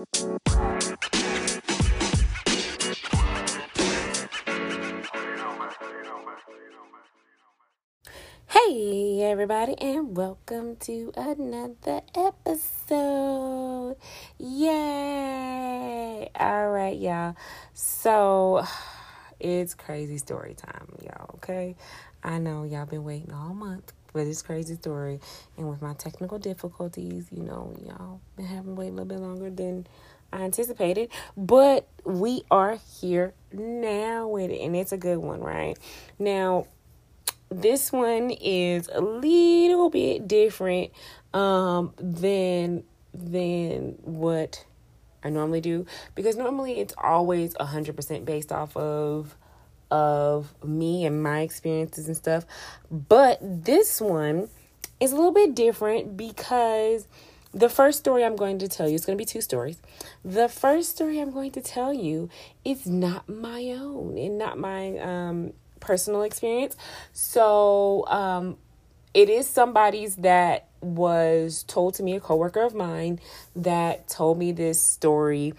Hey, everybody, and welcome to another episode. Yay! All right, y'all. So, it's crazy story time, y'all, okay? I know y'all been waiting all month for this crazy story, and with my technical difficulties, you know, y'all been having wait a little bit longer than I anticipated, but we are here now with it, and it's a good one, right? Now, this one is a little bit different um than than what I normally do because normally it's always 100% based off of of me and my experiences and stuff. But this one is a little bit different because the first story I'm going to tell you is going to be two stories. The first story I'm going to tell you is not my own and not my um personal experience. So, um, it is somebody's that was told to me, a coworker of mine, that told me this story.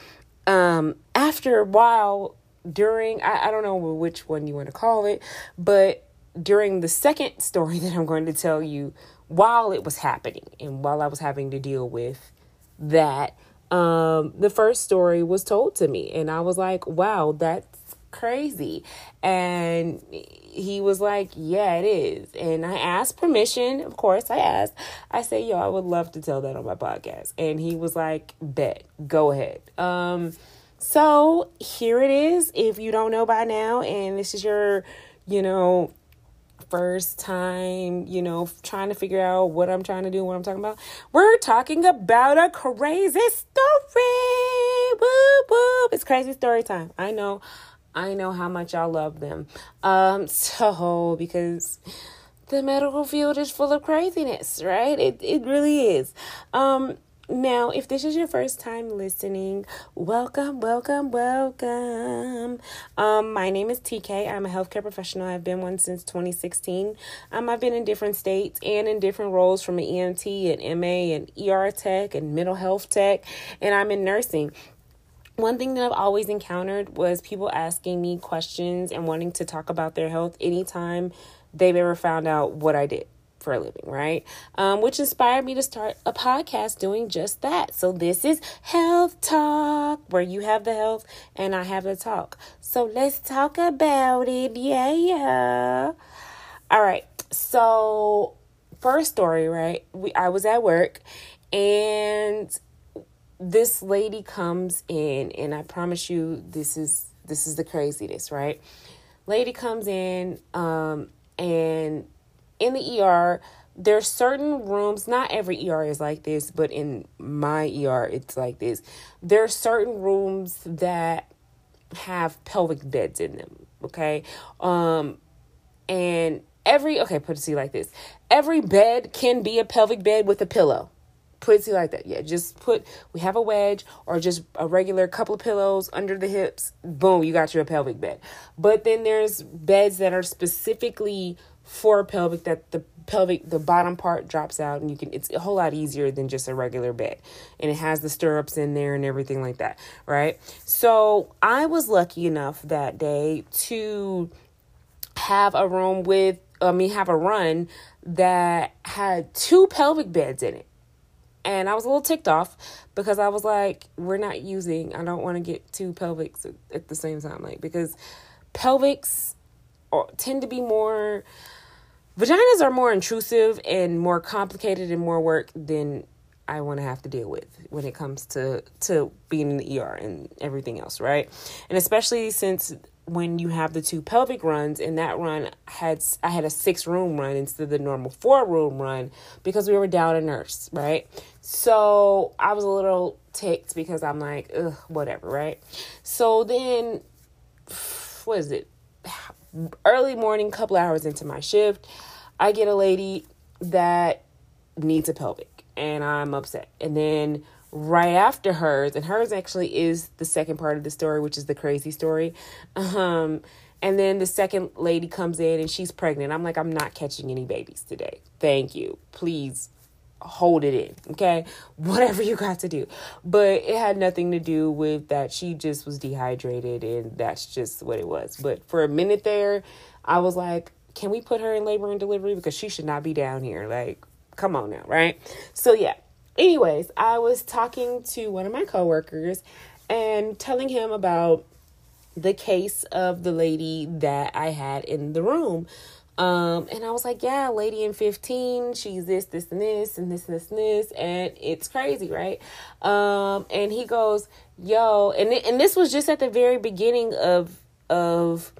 Um, after a while, during, I, I don't know which one you want to call it, but during the second story that I'm going to tell you, while it was happening and while I was having to deal with that, um, the first story was told to me, and I was like, wow, that's crazy. And he was like, Yeah, it is. And I asked permission. Of course, I asked. I said, Yo, I would love to tell that on my podcast. And he was like, Bet, go ahead. Um, so here it is. If you don't know by now, and this is your, you know, first time, you know, trying to figure out what I'm trying to do, what I'm talking about, we're talking about a crazy story. Whoop, whoop. It's crazy story time. I know. I know how much y'all love them. Um, so because the medical field is full of craziness, right? It it really is. Um, now, if this is your first time listening, welcome, welcome, welcome. Um, my name is TK. I'm a healthcare professional. I've been one since 2016. Um, I've been in different states and in different roles from an EMT and MA and ER tech and mental health tech, and I'm in nursing one thing that I've always encountered was people asking me questions and wanting to talk about their health anytime they've ever found out what I did for a living, right? Um, which inspired me to start a podcast doing just that. So this is Health Talk, where you have the health and I have the talk. So let's talk about it. Yeah, yeah. All right. So first story, right? We I was at work and this lady comes in and I promise you this is this is the craziness, right? Lady comes in um and in the ER there's certain rooms, not every ER is like this, but in my ER it's like this. There are certain rooms that have pelvic beds in them, okay? Um and every okay, put it to you like this. Every bed can be a pelvic bed with a pillow put it like that. Yeah, just put we have a wedge or just a regular couple of pillows under the hips. Boom, you got your pelvic bed. But then there's beds that are specifically for pelvic that the pelvic the bottom part drops out and you can it's a whole lot easier than just a regular bed and it has the stirrups in there and everything like that right so i was lucky enough that day to have a room with i mean have a run that had two pelvic beds in it and I was a little ticked off because I was like, we're not using, I don't want to get two pelvics at the same time. Like, because pelvics tend to be more, vaginas are more intrusive and more complicated and more work than I want to have to deal with when it comes to to being in the ER and everything else, right? And especially since when you have the two pelvic runs and that run had I had a six room run instead of the normal four room run because we were down a nurse, right? So I was a little ticked because I'm like, whatever, right? So then what is it? Early morning, couple hours into my shift, I get a lady that needs a pelvic and I'm upset. And then right after hers, and hers actually is the second part of the story, which is the crazy story. Um, and then the second lady comes in and she's pregnant. I'm like, I'm not catching any babies today. Thank you. Please hold it in, okay? Whatever you got to do. But it had nothing to do with that she just was dehydrated and that's just what it was. But for a minute there, I was like, can we put her in labor and delivery because she should not be down here. Like, come on now, right? So yeah. Anyways, I was talking to one of my coworkers and telling him about the case of the lady that I had in the room um, and I was like, yeah, lady in 15, she's this, this, and this, and this, and this, and this, and it's crazy, right? Um, and he goes, yo, and and this was just at the very beginning of of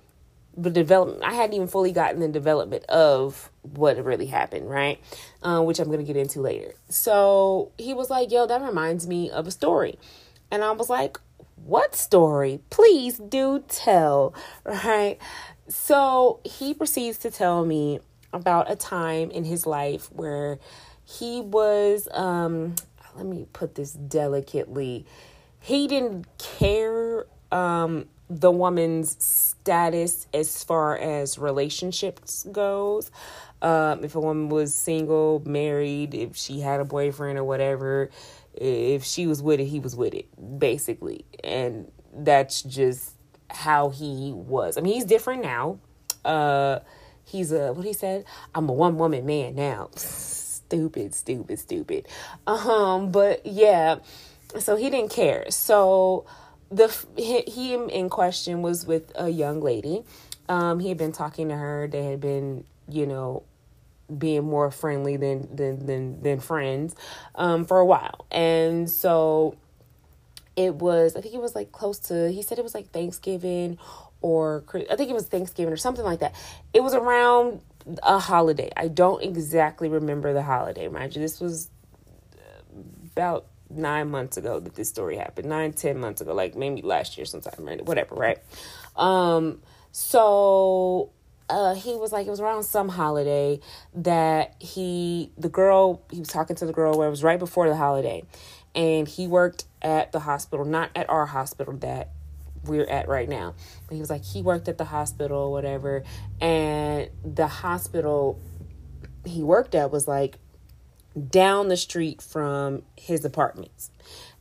the development. I hadn't even fully gotten the development of what really happened, right? Um, which I'm gonna get into later. So he was like, yo, that reminds me of a story, and I was like, what story? Please do tell, right? So he proceeds to tell me about a time in his life where he was, um, let me put this delicately, he didn't care um, the woman's status as far as relationships goes. Um, if a woman was single, married, if she had a boyfriend or whatever, if she was with it, he was with it, basically. And that's just how he was. I mean, he's different now. Uh, he's a what he said. I'm a one woman man now. stupid, stupid, stupid. Um, but yeah, so he didn't care. So the he in question was with a young lady. Um, he had been talking to her. They had been, you know, being more friendly than than than than friends um, for a while, and so it was i think it was like close to he said it was like thanksgiving or i think it was thanksgiving or something like that. It was around a holiday. I don't exactly remember the holiday mind you. This was about nine months ago that this story happened. Nine ten months ago like maybe last year sometime right whatever right? Um so uh, he was like it was around some holiday that he the girl he was talking to the girl where it was right before the holiday and he worked at the hospital, not at our hospital that we're at right now. But he was like, he worked at the hospital, whatever. And the hospital he worked at was like down the street from his apartments.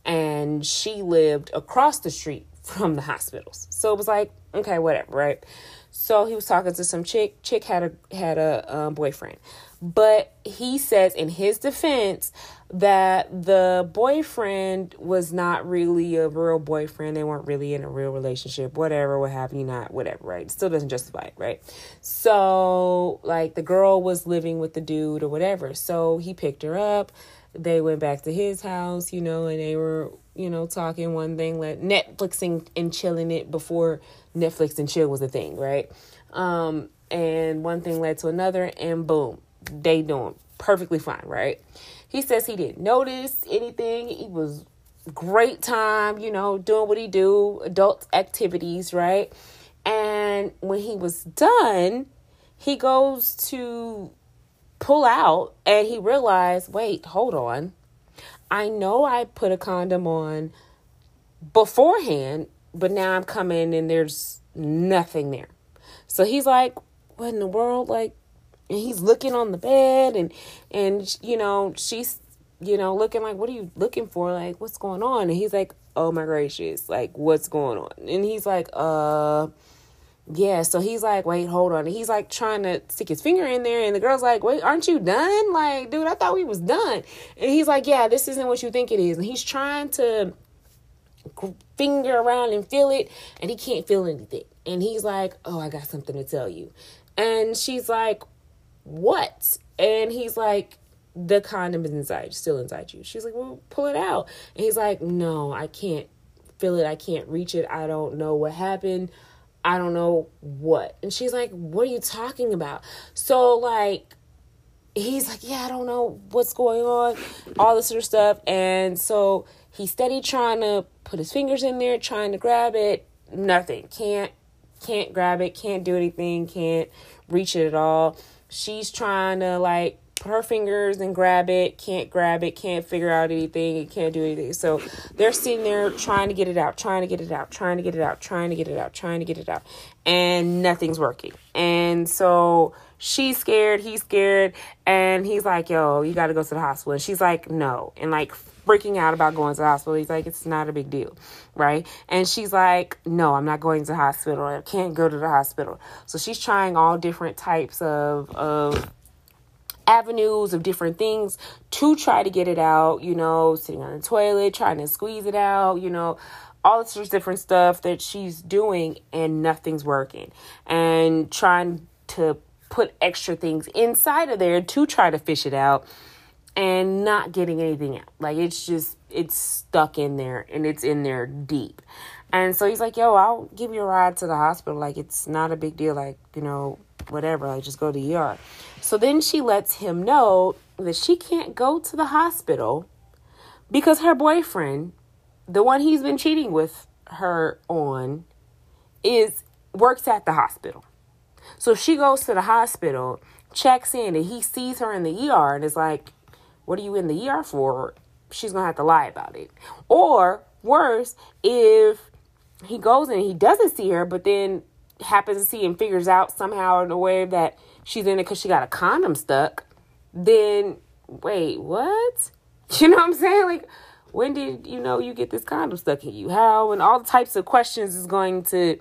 And she lived across the street from the hospitals. So it was like, okay, whatever, right? So he was talking to some chick. Chick had a had a um, boyfriend, but he says in his defense that the boyfriend was not really a real boyfriend. They weren't really in a real relationship, whatever, what have you not, whatever, right? Still doesn't justify it, right? So, like, the girl was living with the dude or whatever. So he picked her up. They went back to his house, you know, and they were, you know, talking one thing, like Netflixing and chilling it before Netflix and chill was a thing, right? Um, and one thing led to another, and boom, they doing perfectly fine, right? He says he didn't notice anything. He was great time, you know, doing what he do, adult activities, right? And when he was done, he goes to pull out and he realized, wait, hold on. I know I put a condom on beforehand, but now I'm coming and there's nothing there. So he's like, what in the world? Like, and he's looking on the bed and and you know she's you know looking like what are you looking for? Like what's going on? And he's like oh my gracious like what's going on? And he's like uh yeah. So he's like wait hold on. And he's like trying to stick his finger in there. And the girl's like wait aren't you done? Like dude i thought we was done. And he's like yeah this isn't what you think it is. And he's trying to finger around and feel it. And he can't feel anything. And he's like oh i got something to tell you. And she's like what? And he's like, the condom is inside, still inside you. She's like, well, pull it out. And he's like, no, I can't feel it. I can't reach it. I don't know what happened. I don't know what. And she's like, what are you talking about? So, like, he's like, yeah, I don't know what's going on, all this sort of stuff. And so he's steady trying to put his fingers in there, trying to grab it. Nothing. Can't, can't grab it, can't do anything, can't reach it at all she's trying to like put her fingers and grab it, can't grab it, can't figure out anything, it can't do anything. So they're sitting there trying to get it out, trying to get it out, trying to get it out, trying to get it out, trying to get it out, and nothing's working. And so she's scared, he's scared, and he's like, Yo, you got to go to the hospital. And she's like, No. And like, freaking out about going to the hospital. He's like, it's not a big deal, right? And she's like, no, I'm not going to the hospital. I can't go to the hospital. So she's trying all different types of of avenues of different things to try to get it out, you know, sitting on the toilet, trying to squeeze it out, you know, all this different stuff that she's doing and nothing's working. And trying to put extra things inside of there to try to fish it out and not getting anything out. Like it's just it's stuck in there and it's in there deep. And so he's like, "Yo, I'll give you a ride to the hospital. Like it's not a big deal. Like you know, whatever. Like just go to the ER." So then she lets him know that she can't go to the hospital because her boyfriend, the one he's been cheating with her on, is works at the hospital. So she goes to the hospital, checks in, and he sees her in the ER and is like, what are you in the ER for? She's going to have to lie about it. Or worse, if he goes and he doesn't see her, but then happens to see and figures out somehow in a way that she's in it because she got a condom stuck, then wait, what? You know what I'm saying? Like, when did you know you get this condom stuck in you? How? And all types of questions is going to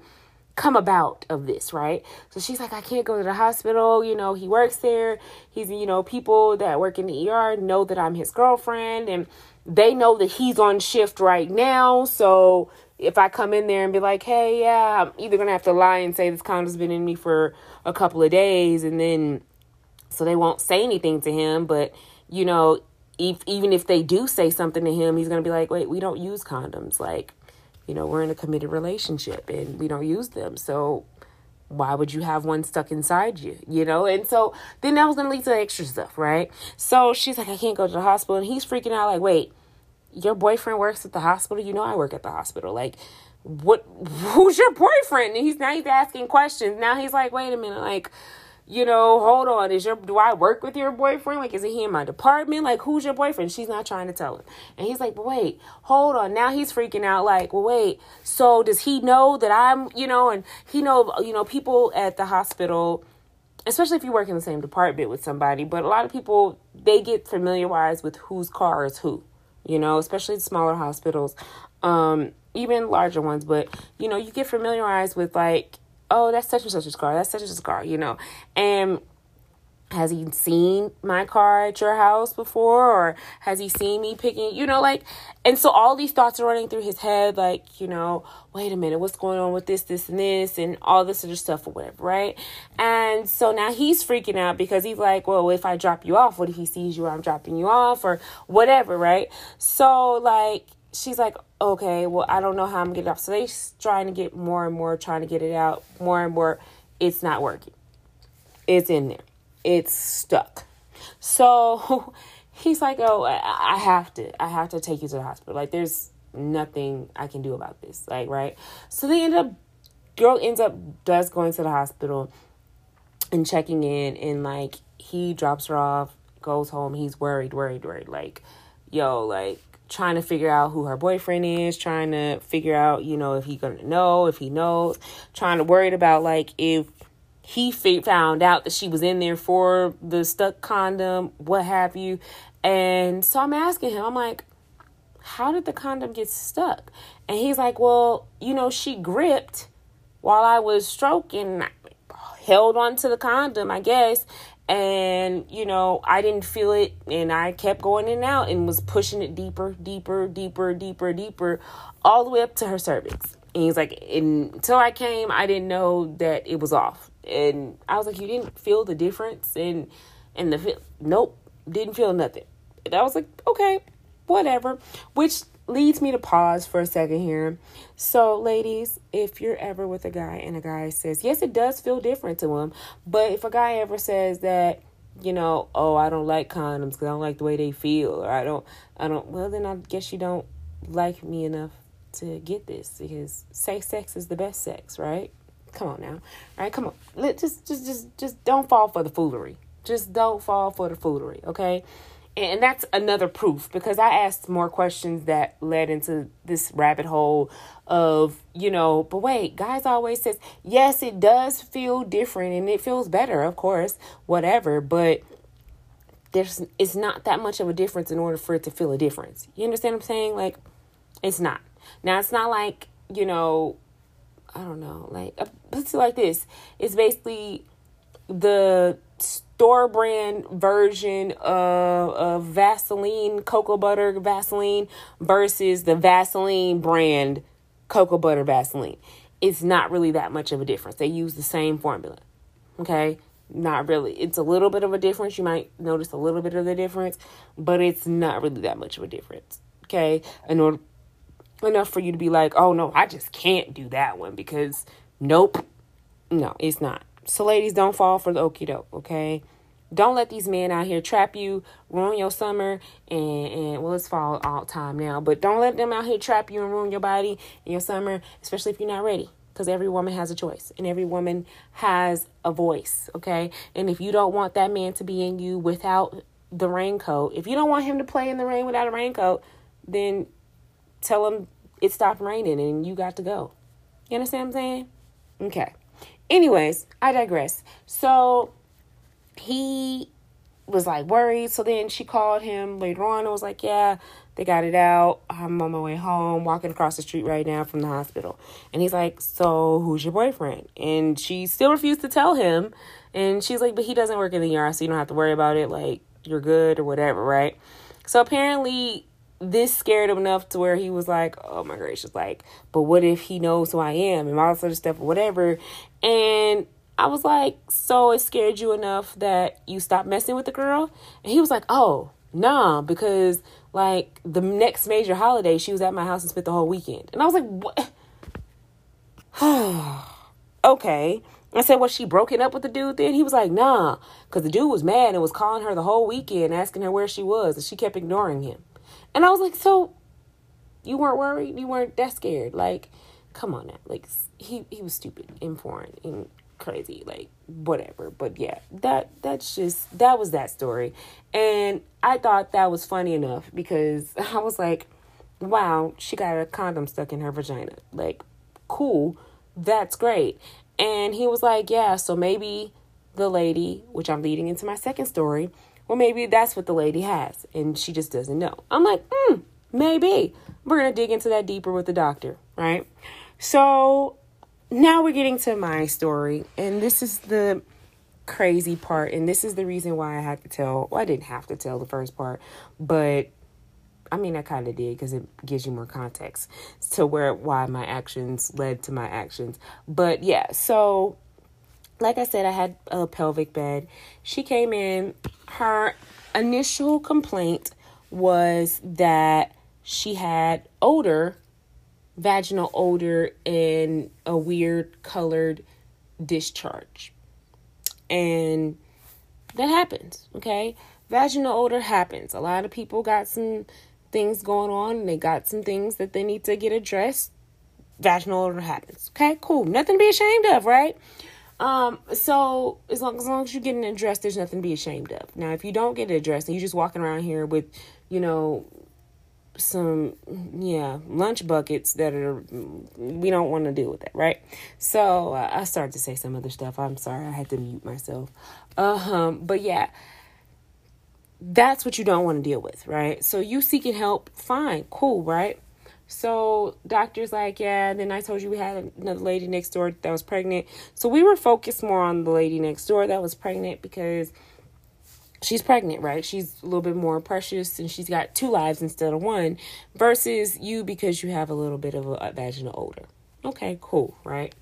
come about of this, right? So she's like, I can't go to the hospital. You know, he works there. He's, you know, people that work in the ER know that I'm his girlfriend and they know that he's on shift right now. So if I come in there and be like, hey, yeah, I'm either going to have to lie and say this condom's been in me for a couple of days and then so they won't say anything to him. But, you know, if, even if they do say something to him, he's going to be like, wait, we don't use condoms. Like, you know, we're in a committed relationship and we don't use them. So why would you have one stuck inside you? You know? And so then that was gonna lead to extra stuff, right? So she's like, I can't go to the hospital. And he's freaking out, like, wait, your boyfriend works at the hospital? You know I work at the hospital. Like, what who's your boyfriend? And he's now he's asking questions. Now he's like, wait a minute, like you know, hold on, is your do I work with your boyfriend? Like, is he in my department? Like, who's your boyfriend? She's not trying to tell him. And he's like, but wait, hold on. Now he's freaking out, like, well, wait, so does he know that I'm, you know, and he know, you know, people at the hospital, especially if you work in the same department with somebody, but a lot of people they get familiarized with whose car is who, you know, especially smaller hospitals. Um, even larger ones, but you know, you get familiarized with like oh, that's such and such a car. That's such and such a car, you know. And has he seen my car at your house before or has he seen me picking you know like and so all these thoughts are running through his head like you know wait a minute what's going on with this this and this and all this other stuff or whatever right and so now he's freaking out because he's like well if i drop you off what if he sees you i'm dropping you off or whatever right so like she's like, okay, well, I don't know how I'm gonna get it off. So they're trying to get more and more, trying to get it out more and more. It's not working. It's in there. It's stuck. So he's like, oh, I have to, I have to take you to the hospital. Like, there's nothing I can do about this. Like, right? So they end up, girl ends up does going to the hospital and checking in, and like he drops her off, goes home. He's worried, worried, worried. Like, yo, like trying to figure out who her boyfriend is, trying to figure out, you know, if he gonna know, if he knows, trying to worried about like if he found out that she was in there for the stuck condom, what have you. And so I'm asking him, I'm like, how did the condom get stuck? And he's like, well, you know, she gripped while I was stroking, held onto the condom, I guess, and you know i didn't feel it and i kept going in and out and was pushing it deeper deeper deeper deeper deeper all the way up to her cervix. And he's like until i came i didn't know that it was off. And i was like you didn't feel the difference and and the nope didn't feel nothing. And i was like okay whatever. Which leads me to pause for a second here. So, ladies, if you're ever with a guy and a guy says, yes, it does feel different to him, but if a guy ever says that, you know, oh, I don't like condoms because I don't like the way they feel, or I don't, I don't, well, then I guess you don't like me enough to get this because safe sex is the best sex, right? Come on now, all right? Come on, let just, just, just, just don't fall for the foolery. Just don't fall for the foolery, okay? And that's another proof because I asked more questions that led into this rabbit hole of, you know, but wait, guys always says, yes, it does feel different and it feels better, of course, whatever, but there's it's not that much of a difference in order for it to feel a difference. You understand what I'm saying? Like it's not. Now it's not like, you know, I don't know, like uh, let's like this. It's basically the store brand version of, of Vaseline, cocoa butter Vaseline versus the Vaseline brand cocoa butter Vaseline. It's not really that much of a difference. They use the same formula. Okay? Not really. It's a little bit of a difference. You might notice a little bit of the difference, but it's not really that much of a difference. Okay? In order enough for you to be like, oh no, I just can't do that one because nope. No, it's not. So, ladies, don't fall for the okie doke, okay? Don't let these men out here trap you, ruin your summer, and, and well, it's fall all time now, but don't let them out here trap you and ruin your body and your summer, especially if you're not ready. Because every woman has a choice and every woman has a voice, okay? And if you don't want that man to be in you without the raincoat, if you don't want him to play in the rain without a raincoat, then tell him it stopped raining and you got to go. You understand what I'm saying? Okay. Anyways, I digress. So he was like worried. So then she called him later on and was like, Yeah, they got it out. I'm on my way home, walking across the street right now from the hospital. And he's like, So who's your boyfriend? And she still refused to tell him. And she's like, But he doesn't work in the ER, so you don't have to worry about it. Like, you're good or whatever, right? So apparently this scared him enough to where he was like, oh my gracious, like, but what if he knows who I am and all this other stuff or whatever. And I was like, so it scared you enough that you stopped messing with the girl? And he was like, oh, nah, because like the next major holiday, she was at my house and spent the whole weekend. And I was like, what? okay. I said, was she broken up with the dude then? He was like, nah, because the dude was mad and was calling her the whole weekend, asking her where she was, and she kept ignoring him. And I was like, so you weren't worried? You weren't that scared? Like, come on now. Like, he, he was stupid and foreign and crazy. Like, whatever. But yeah, that that's just, that was that story. And I thought that was funny enough because I was like, wow, she got a condom stuck in her vagina. Like, cool. That's great. And he was like, yeah, so maybe the lady, which I'm leading into my second story, well, maybe that's what the lady has and she just doesn't know. I'm like, hmm, maybe. We're going to dig into that deeper with the doctor, right? So now we're getting to my story, and this is the crazy part, and this is the reason why I had to tell. Well, I didn't have to tell the first part, but I mean, I kind of did because it gives you more context to where why my actions led to my actions. But yeah, so like I said, I had a pelvic bed. She came in. Her initial complaint was that she had odor, vaginal odor, and a weird colored discharge. And that happens, okay? Vaginal odor happens. A lot of people got some things going on they got some things that they need to get addressed. Vaginal odor happens. Okay, cool. Nothing to be ashamed of, right? Um, so as long, as long as you're getting addressed, there's nothing to be ashamed of. Now, if you don't get addressed and you're just walking around here with, you know, some yeah lunch buckets that are we don't want to deal with that right so uh, i started to say some other stuff i'm sorry i had to mute myself um but yeah that's what you don't want to deal with right so you seeking help fine cool right so doctor's like, yeah. Then I told you we had another lady next door that was pregnant. So we were focused more on the lady next door that was pregnant because she's pregnant, right? She's a little bit more precious and she's got two lives instead of one versus you because you have a little bit of a vaginal odor. Okay, cool, right?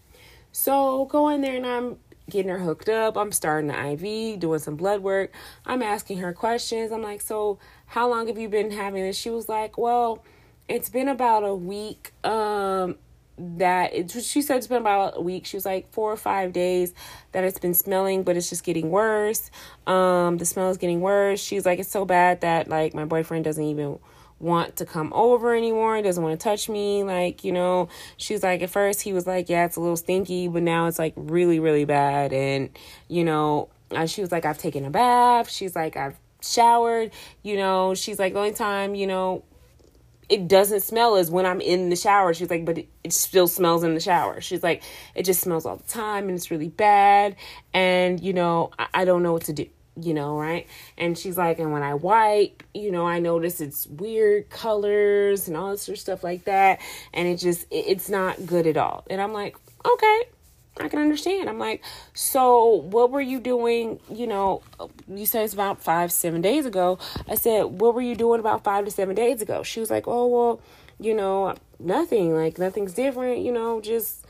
So go in there and I'm getting her hooked up. I'm starting the IV, doing some blood work. I'm asking her questions. I'm like, so how long have you been having this? She was like, well, it's been about a week um that it she said it's been about a week. She was like four or five days that it's been smelling but it's just getting worse. Um the smell is getting worse. She's like it's so bad that like my boyfriend doesn't even want to come over anymore. Doesn't want to touch me. Like you know she's like at first he was like yeah it's a little stinky but now it's like really really bad. And you know Uh, she was like, I've taken a bath. She's like, I've showered. You know, she's like, the only time, you know, it doesn't smell as when I'm in the shower. She's like, but it, it, still smells in the shower. She's like, it just smells all the time and it's really bad. And, you know, I, I don't know what to do, you know, right? And she's like, and when I wipe, you know, I notice it's weird colors and all this sort of stuff like that. And it just, it, it's not good at all. And I'm like, okay, I can understand. I'm like, so what were you doing? You know, you said it's about five, seven days ago. I said, what were you doing about five to seven days ago? She was like, oh, well, you know, nothing. Like, nothing's different, you know, just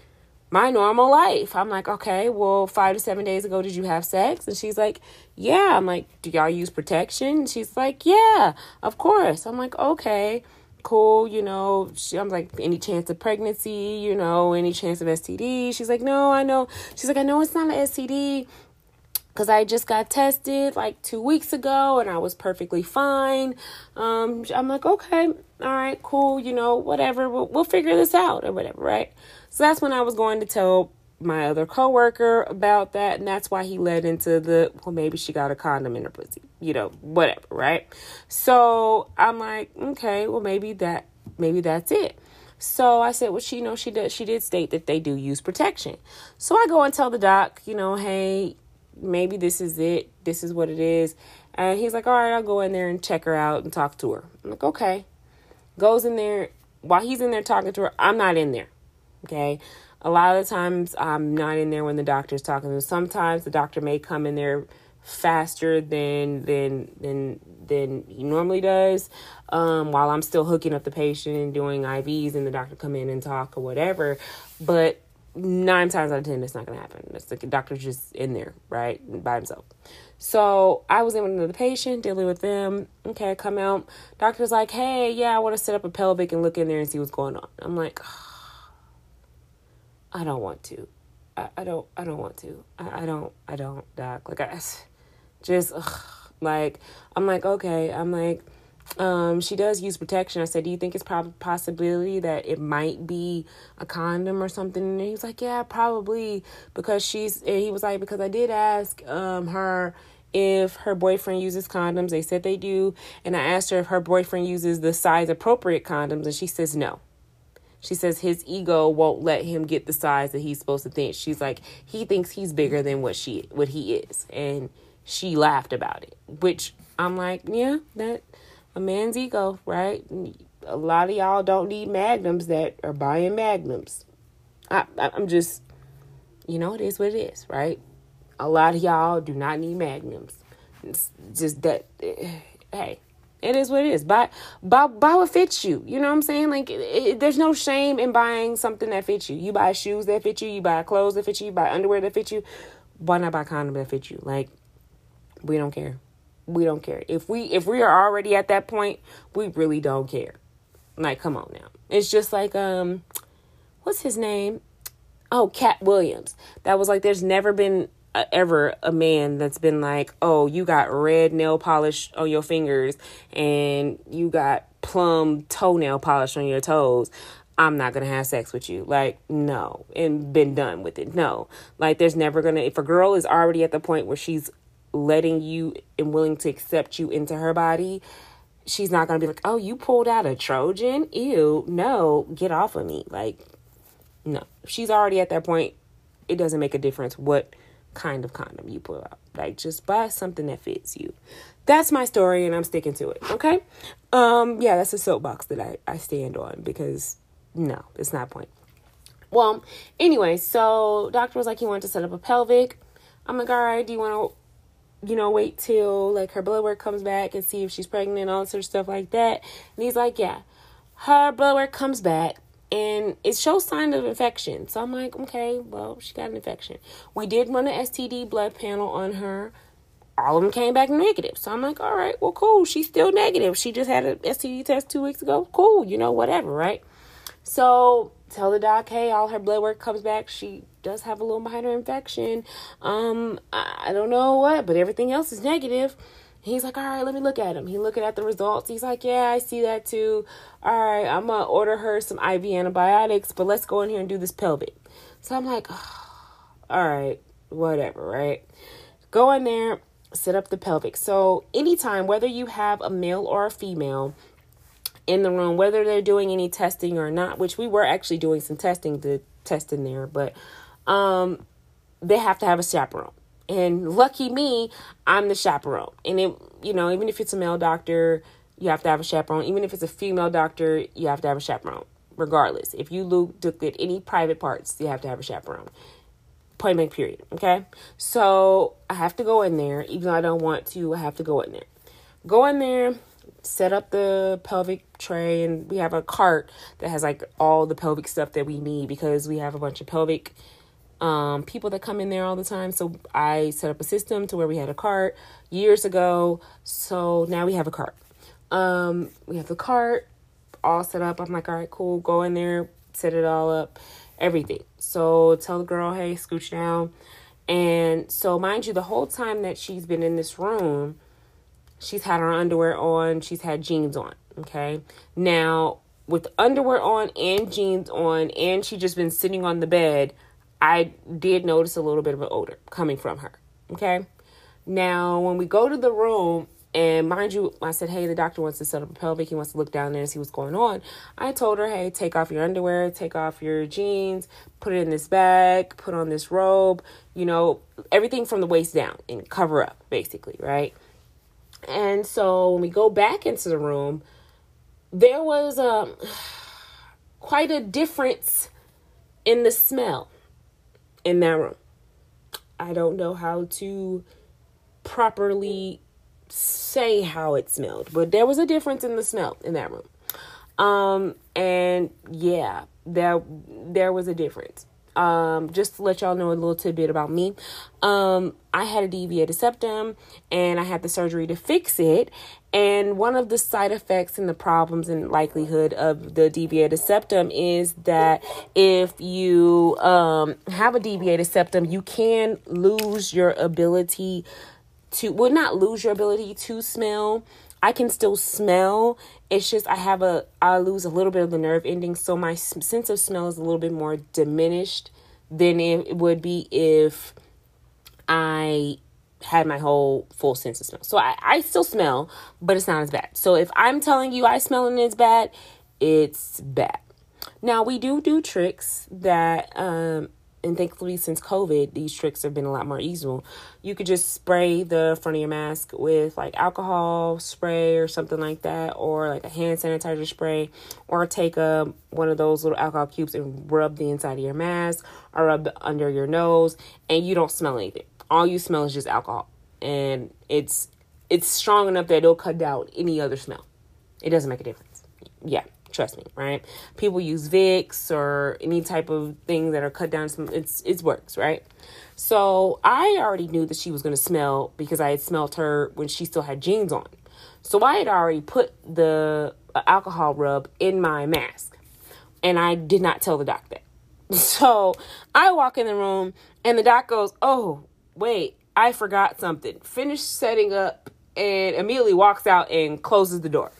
my normal life. I'm like, okay, well, five to seven days ago, did you have sex? And she's like, yeah. I'm like, do y'all use protection? She's like, yeah, of course. I'm like, okay cool, you know. She, I'm like, any chance of pregnancy, you know, any chance of STD? She's like, no, I know. She's like, I know it's not an STD because I just got tested like two weeks ago and I was perfectly fine. Um, I'm like, okay, all right, cool, you know, whatever. We'll, we'll figure this out or whatever, right? So that's when I was going to tell my other coworker about that, and that's why he led into the well, maybe she got a condom in her pussy, you know, whatever, right? So I'm like, okay, well maybe that maybe that's it. So I said, well, she you know she did she did state that they do use protection. So I go and tell the doc, you know, hey, maybe this is it, this is what it is, and he's like, all right, I'll go in there and check her out and talk to her. I'm like, okay. Goes in there while he's in there talking to her. I'm not in there. Okay a lot of the times I'm not in there when the doctor's talking me. Sometimes the doctor may come in there faster than than than than he normally does um, while I'm still hooking up the patient and doing IVs and the doctor come in and talk or whatever. But nine times out of ten, it's not gonna happen. It's like the doctor's just in there, right, by himself. So I was in with another patient, dealing with them. Okay, I come out. Doctor's like, hey, yeah, I want to set up a pelvic and look in there and see what's going on. I'm like, oh, I don't want to. I, I don't I don't want to. I, I don't I don't doc. Like I just ugh, like I'm like okay. I'm like um she does use protection. I said, "Do you think it's probably possibility that it might be a condom or something?" And he was like, "Yeah, probably because she's and he was like because I did ask um her if her boyfriend uses condoms. They said they do. And I asked her if her boyfriend uses the size appropriate condoms, and she says no. She says his ego won't let him get the size that he's supposed to think. She's like, he thinks he's bigger than what she what he is. And she laughed about it. Which I'm like, yeah, that a man's ego, right? A lot of y'all don't need magnums that are buying magnums. I, I'm just you know, it is what it is, right? A lot of y'all do not need magnums. It's just that eh, hey, it is what it is. Buy, buy, buy what fits you. You know what I'm saying? Like, it, it, there's no shame in buying something that fits you. You buy shoes that fit you. You buy clothes that fit you. You buy underwear that fit you. Why not buy condom that fit you? Like, we don't care. We don't care. If we if we are already at that point, we really don't care. Like, come on now. It's just like um, what's his name? Oh, Katt Williams. That was like, there's never been Uh, ever a man that's been like, oh, you got red nail polish on your fingers and you got plum toenail polish on your toes. I'm not gonna have sex with you. Like, no, and been done with it. No, like, there's never gonna, if a girl is already at the point where she's letting you and willing to accept you into her body, she's not gonna be like, oh, you pulled out a Trojan? Ew, no, get off of me. Like, no, she's already at that point, it doesn't make a difference what kind of condom you pull out. Like just buy something that fits you. That's my story and I'm sticking to it. Okay? Um yeah, that's a soapbox that I I stand on because no, it's not point. Well, anyway, so doctor was like he wanted to set up a pelvic. I'm like, all right, do you want to, you know, wait till like her blood work comes back and see if she's pregnant all sort of stuff like that? And he's like, yeah. Her blood work comes back and it shows signs of infection. So I'm like, okay, well, she got an infection. We did run an STD blood panel on her. All of them came back negative. So I'm like, all right, well, cool. She's still negative. She just had an STD test two weeks ago. Cool, you know, whatever, right? So tell the doc, hey, all her blood work comes back. She does have a little minor infection. Um, I don't know what, but everything else is negative. He's like, all right, let me look at him. He looking at the results. He's like, yeah, I see that too. All right, I'm gonna order her some IV antibiotics, but let's go in here and do this pelvic. So I'm like, oh, all right, whatever, right? Go in there, set up the pelvic. So, anytime, whether you have a male or a female in the room, whether they're doing any testing or not, which we were actually doing some testing to test in there, but um, they have to have a chaperone. And lucky me, I'm the chaperone. And it, you know, even if it's a male doctor, you have to have a chaperone. Even if it's a female doctor, you have to have a chaperone. Regardless, if you look at any private parts, you have to have a chaperone. Point blank, period. Okay, so I have to go in there, even though I don't want to. I have to go in there. Go in there, set up the pelvic tray, and we have a cart that has like all the pelvic stuff that we need because we have a bunch of pelvic um, people that come in there all the time. So I set up a system to where we had a cart years ago. So now we have a cart. Um, we have the cart all set up. I'm like, all right, cool. Go in there, set it all up, everything. So tell the girl, hey, scooch down. And so, mind you, the whole time that she's been in this room, she's had her underwear on, she's had jeans on. Okay. Now, with underwear on and jeans on, and she just been sitting on the bed I did notice a little bit of an odor coming from her. Okay. Now, when we go to the room, and mind you, I said, hey, the doctor wants to set up a pelvic. He wants to look down there and see what's going on. I told her, hey, take off your underwear, take off your jeans, put it in this bag, put on this robe, you know, everything from the waist down and cover up, basically, right? And so when we go back into the room, there was um, quite a difference in the smell in that room. I don't know how to properly say how it smelled, but there was a difference in the smell in that room. Um, and yeah, there there was a difference. Um, just to let y'all know a little tidbit about me. Um, I had a deviated septum and I had the surgery to fix it. And one of the side effects and the problems and likelihood of the deviated septum is that if you um, have a deviated septum, you can lose your ability to, well, not lose your ability to smell. I can still smell. It's just I have a, I lose a little bit of the nerve ending. So my sense of smell is a little bit more diminished than it would be if I had my whole full sense of smell. So I, I still smell, but it's not as bad. So if I'm telling you I smell and it's bad, it's bad. Now we do do tricks that um and thankfully since covid these tricks have been a lot more easy you could just spray the front of your mask with like alcohol spray or something like that or like a hand sanitizer spray or take a one of those little alcohol cubes and rub the inside of your mask or rub under your nose and you don't smell anything. All you smell is just alcohol and it's it's strong enough that it'll cut down any other smell. It doesn't make a difference. Yeah trust me right people use vicks or any type of thing that are cut down it's it works right so i already knew that she was going to smell because i had smelled her when she still had jeans on so i had already put the uh, alcohol rub in my mask and i did not tell the doc that so i walk in the room and the doc goes oh wait, I forgot something. Finish setting up and immediately walks out and closes the door.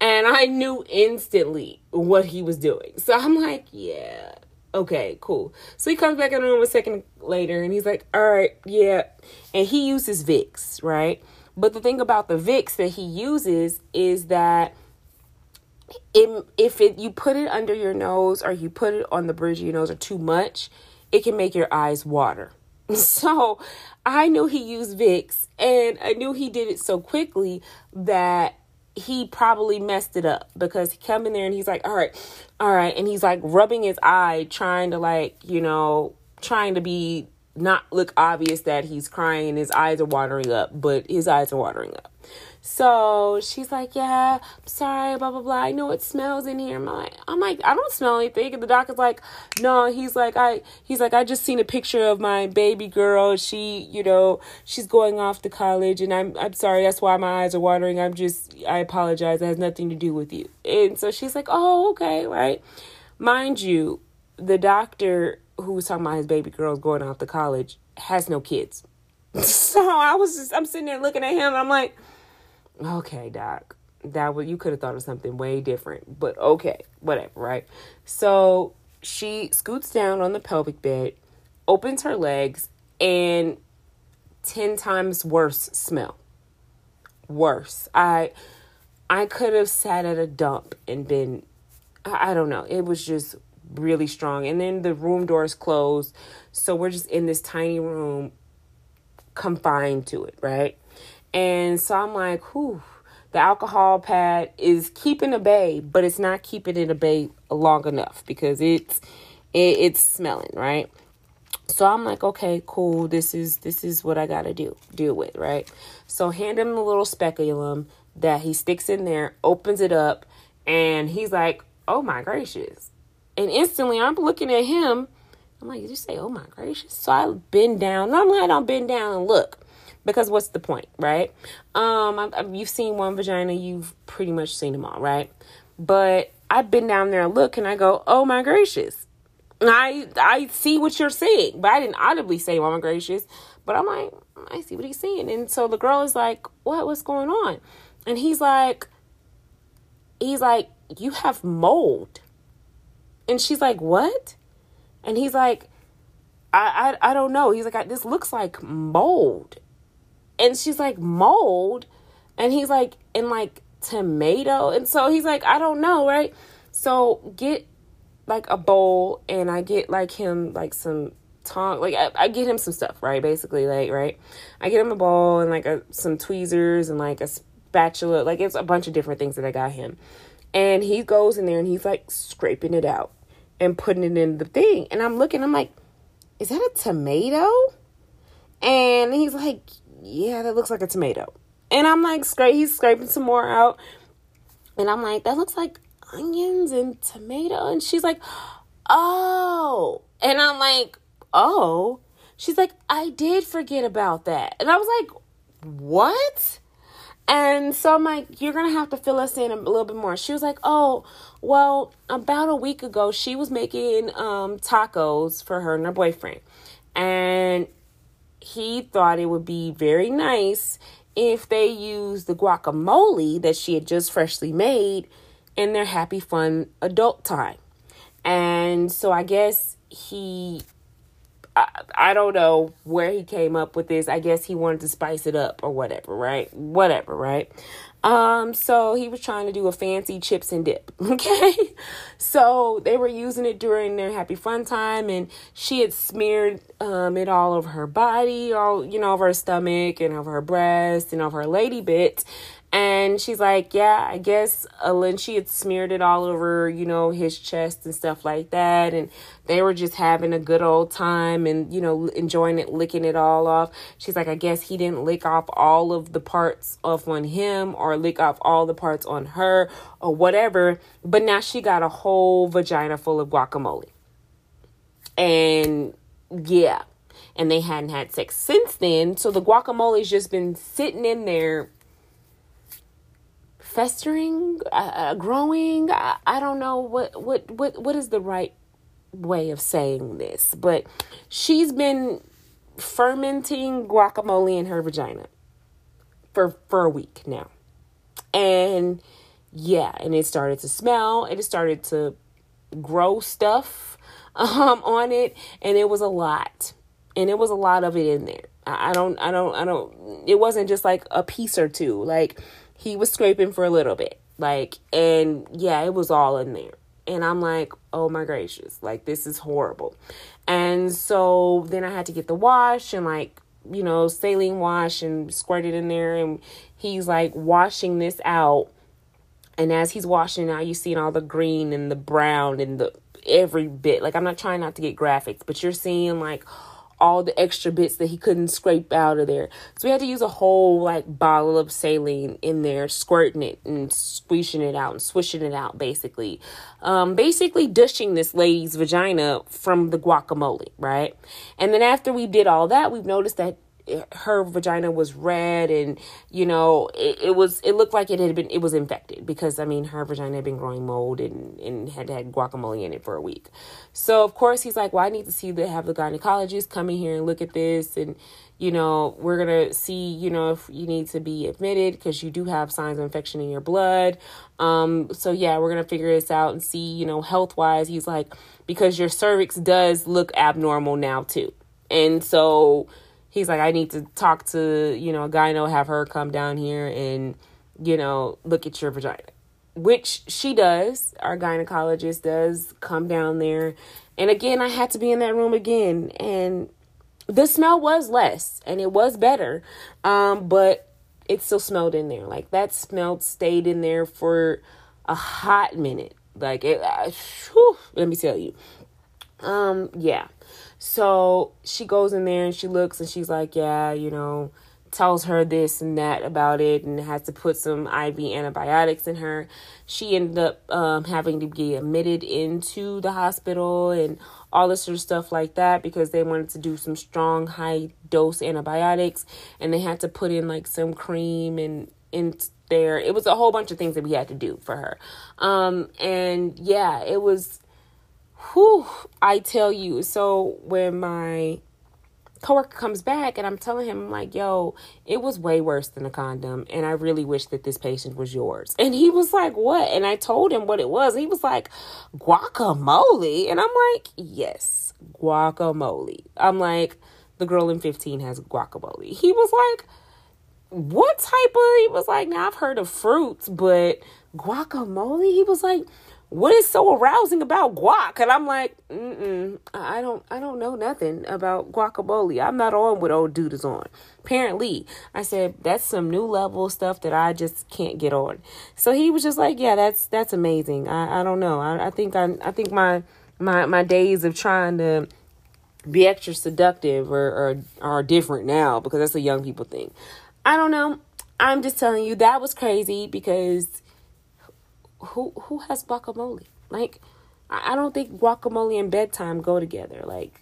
And I knew instantly what he was doing. So I'm like, yeah, okay, cool. So he comes back in the room a second later and he's like, all right, yeah. And he uses Vicks, right? But the thing about the Vicks that he uses is that it, if it you put it under your nose or you put it on the bridge of your nose or too much, it can make your eyes water. So I knew he used Vicks and I knew he did it so quickly that he probably messed it up because he come in there and he's like, all right, all right. And he's like rubbing his eye, trying to like, you know, trying to be not look obvious that he's crying and his eyes are watering up, but his eyes are watering up. So she's like, Yeah, I'm sorry, blah, blah, blah. I know it smells in here. I'm like, I'm like, I don't smell anything. And the doctor's like, No, he's like, I he's like, I just seen a picture of my baby girl. She, you know, she's going off to college and I'm I'm sorry, that's why my eyes are watering. I'm just I apologize. It has nothing to do with you. And so she's like, Oh, okay, right. Mind you, the doctor who was talking about his baby girls going off to college has no kids. so I was just I'm sitting there looking at him I'm like, okay, doc, that would you could have thought of something way different, but okay, whatever, right? So she scoots down on the pelvic bed, opens her legs, and 10 times worse smell. Worse. I I could have sat at a dump and been I don't know. It was just really strong. And then the room doors closed. So we're just in this tiny room confined to it, right? And so I'm like, whew, the alcohol pad is keeping a bay, but it's not keeping it a bay long enough because it's it, it's smelling, right? So I'm like, okay, cool. This is this is what I gotta do deal with, right? So hand him the little speculum that he sticks in there, opens it up, and he's like, oh my gracious. And instantly I'm looking at him. I'm like, did you say, oh my gracious? So I bend down. Normally I don't bend down and look because what's the point, right? Um, I, I, you've seen one vagina, you've pretty much seen them all, right? But I've been down there and look, and I go, oh my gracious. I I see what you're saying, but I didn't audibly say, oh my gracious. But I'm like, I see what he's saying, and so the girl is like, what? What's going on? And he's like, he's like, you have mold. And she's like, what? And he's like, I, I, I don't know. He's like, this looks like mold. And she's like mold? And he's like in like tomato? And so he's like i don't know right? So get like a bowl and i get like him like some tongue like I, I, get him some stuff right basically like right? I get him a bowl and like a, some tweezers and like a spatula like it's a bunch of different things that i got him. And he goes in there and he's like scraping it out and putting it in the thing and i'm looking i'm like is that a tomato and he's like yeah, that looks like a tomato. And I'm like, scrape, he's scraping some more out. And I'm like, that looks like onions and tomato. And she's like, oh. And I'm like, oh. She's like, I did forget about that. And I was like, what? And so I'm like, you're going to have to fill us in a little bit more. She was like, oh, well, about a week ago, she was making um, tacos for her and her boyfriend. And he thought it would be very nice if they used the guacamole that she had just freshly made in their happy fun adult time. And so I guess he I, I don't know where he came up with this. I guess he wanted to spice it up or whatever, right? Whatever, right? Um, so he was trying to do a fancy chips and dip. Okay. So they were using it during their happy fun time and she had smeared um it all over her body, all you know, over her stomach and over her breast and over her lady bits. And she's like, Yeah, I guess Lynn, she had smeared it all over, you know, his chest and stuff like that. And they were just having a good old time and, you know, enjoying it, licking it all off. She's like, I guess he didn't lick off all of the parts off on him or lick off all the parts on her or whatever. But now she got a whole vagina full of guacamole. And yeah. And they hadn't had sex since then. So the guacamole's just been sitting in there festering, uh, uh, growing. I, I don't know what what what what is the right way of saying this, but she's been fermenting guacamole in her vagina for for a week now. And yeah, and it started to smell and it started to grow stuff um on it and it was a lot. And it was a lot of it in there. I, I don't I don't I don't it wasn't just like a piece or two. Like he was scraping for a little bit. Like, and yeah, it was all in there. And I'm like, oh my gracious, like this is horrible. And so then I had to get the wash and like, you know, saline wash and squirt it in there. And he's like washing this out. And as he's washing out, you're seeing all the green and the brown and the every bit. Like I'm not trying not to get graphics, but you're seeing like all the extra bits that he couldn't scrape out of there. So we had to use a whole like bottle of saline in there, squirting it and squeezing it out and swishing it out basically. Um, basically dishing this lady's vagina from the guacamole, right? And then after we did all that, we've noticed that her vagina was red and you know it, it, was it looked like it had been it was infected because i mean her vagina had been growing mold and, and had had guacamole in it for a week. So of course he's like well i need to see the have the gynecologist come in here and look at this and you know we're gonna see you know if you need to be admitted because you do have signs of infection in your blood. Um so yeah we're gonna figure this out and see you know health wise he's like because your cervix does look abnormal now too. And so he's like, I need to talk to, you know, a gyno, have her come down here and, you know, look at your vagina. Which she does, our gynecologist does come down there. And again, I had to be in that room again. And the smell was less and it was better. Um, but it still smelled in there. Like that smell stayed in there for a hot minute. Like it, whew, let me tell you. Um, yeah. So she goes in there and she looks and she's like, yeah, you know, tells her this and that about it and has to put some IV antibiotics in her. She ended up um, having to be admitted into the hospital and all this sort of stuff like that because they wanted to do some strong high dose antibiotics and they had to put in like some cream and in there. It was a whole bunch of things that we had to do for her. Um, and yeah, it was whew, I tell you. So when my coworker comes back and I'm telling him like, yo, it was way worse than a condom and I really wish that this patient was yours. And he was like, what? And I told him what it was. He was like, guacamole. And I'm like, yes, guacamole. I'm like, the girl in 15 has guacamole. He was like, what type of, he was like, now I've heard of fruits, but guacamole? He was like, what is so arousing about guac? And I'm like, mm I don't, I don't know nothing about guacamole. I'm not on what old dude is on. Apparently, I said that's some new level stuff that I just can't get on. So he was just like, yeah, that's that's amazing. I, I don't know. I, I think I, I think my my my days of trying to be extra seductive are, are are different now because that's a young people thing. I don't know. I'm just telling you that was crazy because who who has guacamole? Like, I, don't think guacamole and bedtime go together. Like,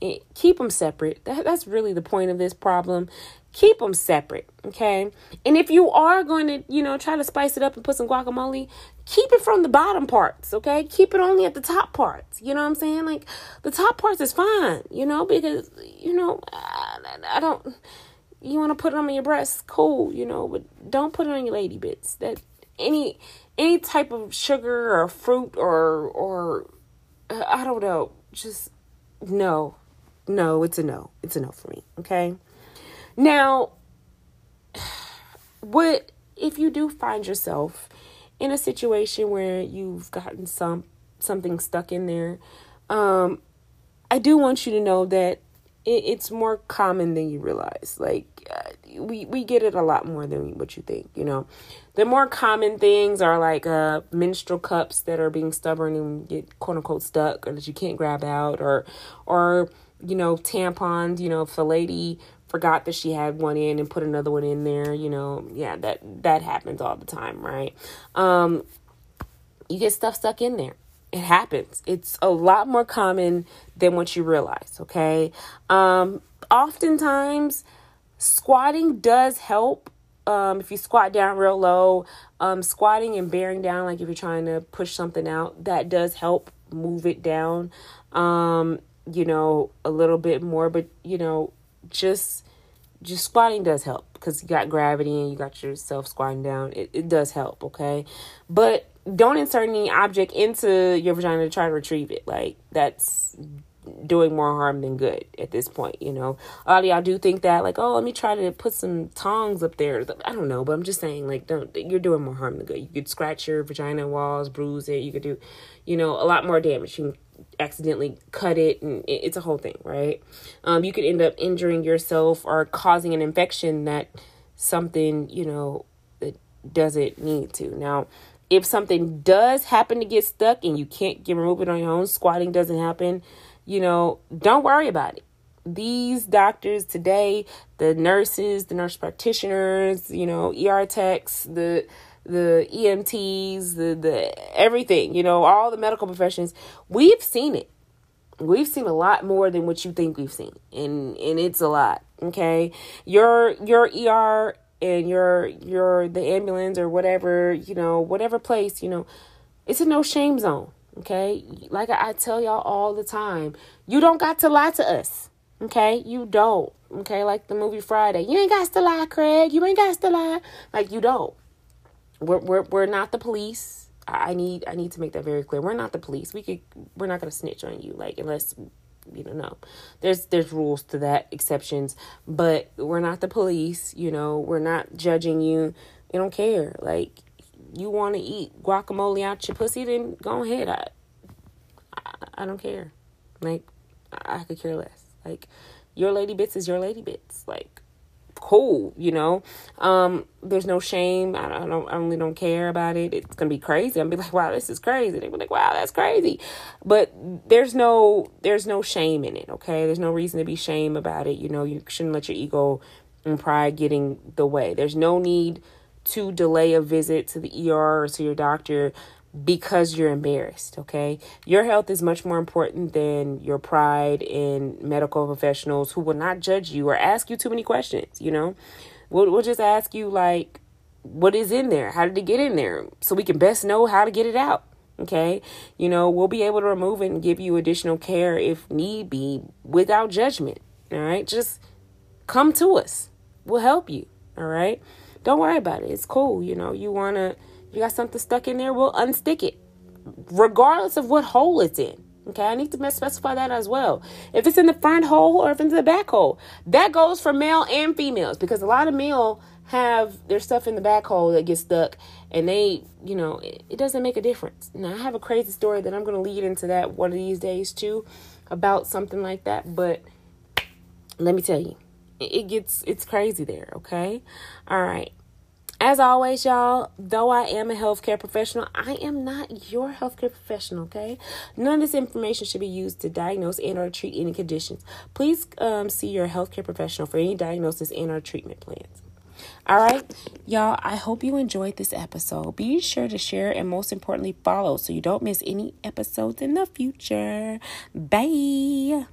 it, keep them separate. That, that's really the point of this problem. Keep them separate, okay? And if you are going to, you know, try to spice it up and put some guacamole, keep it from the bottom parts, okay? Keep it only at the top parts. You know what I'm saying? Like, the top parts is fine, you know, because, you know, I, I don't. You want to put it on your breast, cool, you know, but don't put it on your lady bits. That any any type of sugar or fruit or or uh, I don't know, just no. No, it's a no. It's a no for me, okay? Now, what if you do find yourself in a situation where you've gotten some something stuck in there? Um I do want you to know that it, it's more common than you realize. Like uh, we we get it a lot more than what you think. You know, the more common things are like uh, menstrual cups that are being stubborn and get quote unquote stuck, or that you can't grab out, or or you know tampons. You know, if a lady forgot that she had one in and put another one in there, you know, yeah, that that happens all the time, right? Um, you get stuff stuck in there it happens. It's a lot more common than what you realize, okay? Um, oftentimes, squatting does help. Um, if you squat down real low, um, squatting and bearing down, like if you're trying to push something out, that does help move it down, um, you know, a little bit more. But, you know, just just squatting does help because you got gravity and you got yourself squatting down. It, it does help, okay? But don't insert any object into your vagina to try to retrieve it. Like that's doing more harm than good at this point, you know. A lot of y'all do think that, like, oh, let me try to put some tongs up there. I don't know, but I'm just saying, like, don't you're doing more harm than good. You could scratch your vagina walls, bruise it. You could do, you know, a lot more damage. You can accidentally cut it, and it's a whole thing, right? Um, you could end up injuring yourself or causing an infection that something, you know, that doesn't need to. Now, if something does happen to get stuck and you can't get remove it on your own, squatting doesn't happen, you know, don't worry about it. These doctors today, the nurses, the nurse practitioners, you know, ER techs, the the EMTs, the the everything, you know, all the medical professions, we've seen it. We've seen a lot more than what you think we've seen. And and it's a lot, okay? Your your ER and you're you're the ambulance or whatever, you know, whatever place, you know, it's a no shame zone. Okay. Like I, tell y'all all the time, you don't got to lie to us. Okay. You don't. Okay. Like the movie Friday. You ain't got to lie, Craig. You ain't got to lie. Like you don't. We're we're we're not the police. I need I need to make that very clear. We're not the police. We could we're not gonna snitch on you, like unless you know, no. There's there's rules to that, exceptions, but we're not the police, you know, we're not judging you. We don't care. Like you want to eat guacamole out your pussy, then go ahead. I, I, I don't care. Like I could care less. Like your lady bits is your lady bits. Like cool, you know. Um, there's no shame. I, I don't. I really don't care about it. It's gonna be crazy. I'm be like, wow, this is crazy. They be like, wow, that's crazy. But there's no. There's no shame in it. Okay. There's no reason to be shame about it. You know, you shouldn't let your ego and pride getting the way. There's no need to delay a visit to the ER or to your doctor because you're embarrassed, okay? Your health is much more important than your pride in medical professionals who will not judge you or ask you too many questions, you know? We'll, we'll just ask you, like, what is in there? How did it get in there? So we can best know how to get it out, okay? You know, we'll be able to remove it and give you additional care if need be without judgment, all right? Just come to us. We'll help you, all right? Don't worry about it. It's cool, you know. You want to you got something stuck in there, we'll unstick it, regardless of what hole it's in. Okay, I need to specify that as well. If it's in the front hole or if it's in the back hole, that goes for male and females because a lot of male have their stuff in the back hole that gets stuck and they, you know, it, it doesn't make a difference. Now, I have a crazy story that I'm going to lead into that one of these days too about something like that, but let me tell you, it gets, it's crazy there, okay? All right. As always, y'all, though I am a healthcare professional, I am not your healthcare professional, okay? None of this information should be used to diagnose and or treat any conditions. Please um, see your healthcare professional for any diagnosis and or treatment plans. All right, y'all, I hope you enjoyed this episode. Be sure to share and most importantly, follow so you don't miss any episodes in the future. Bye.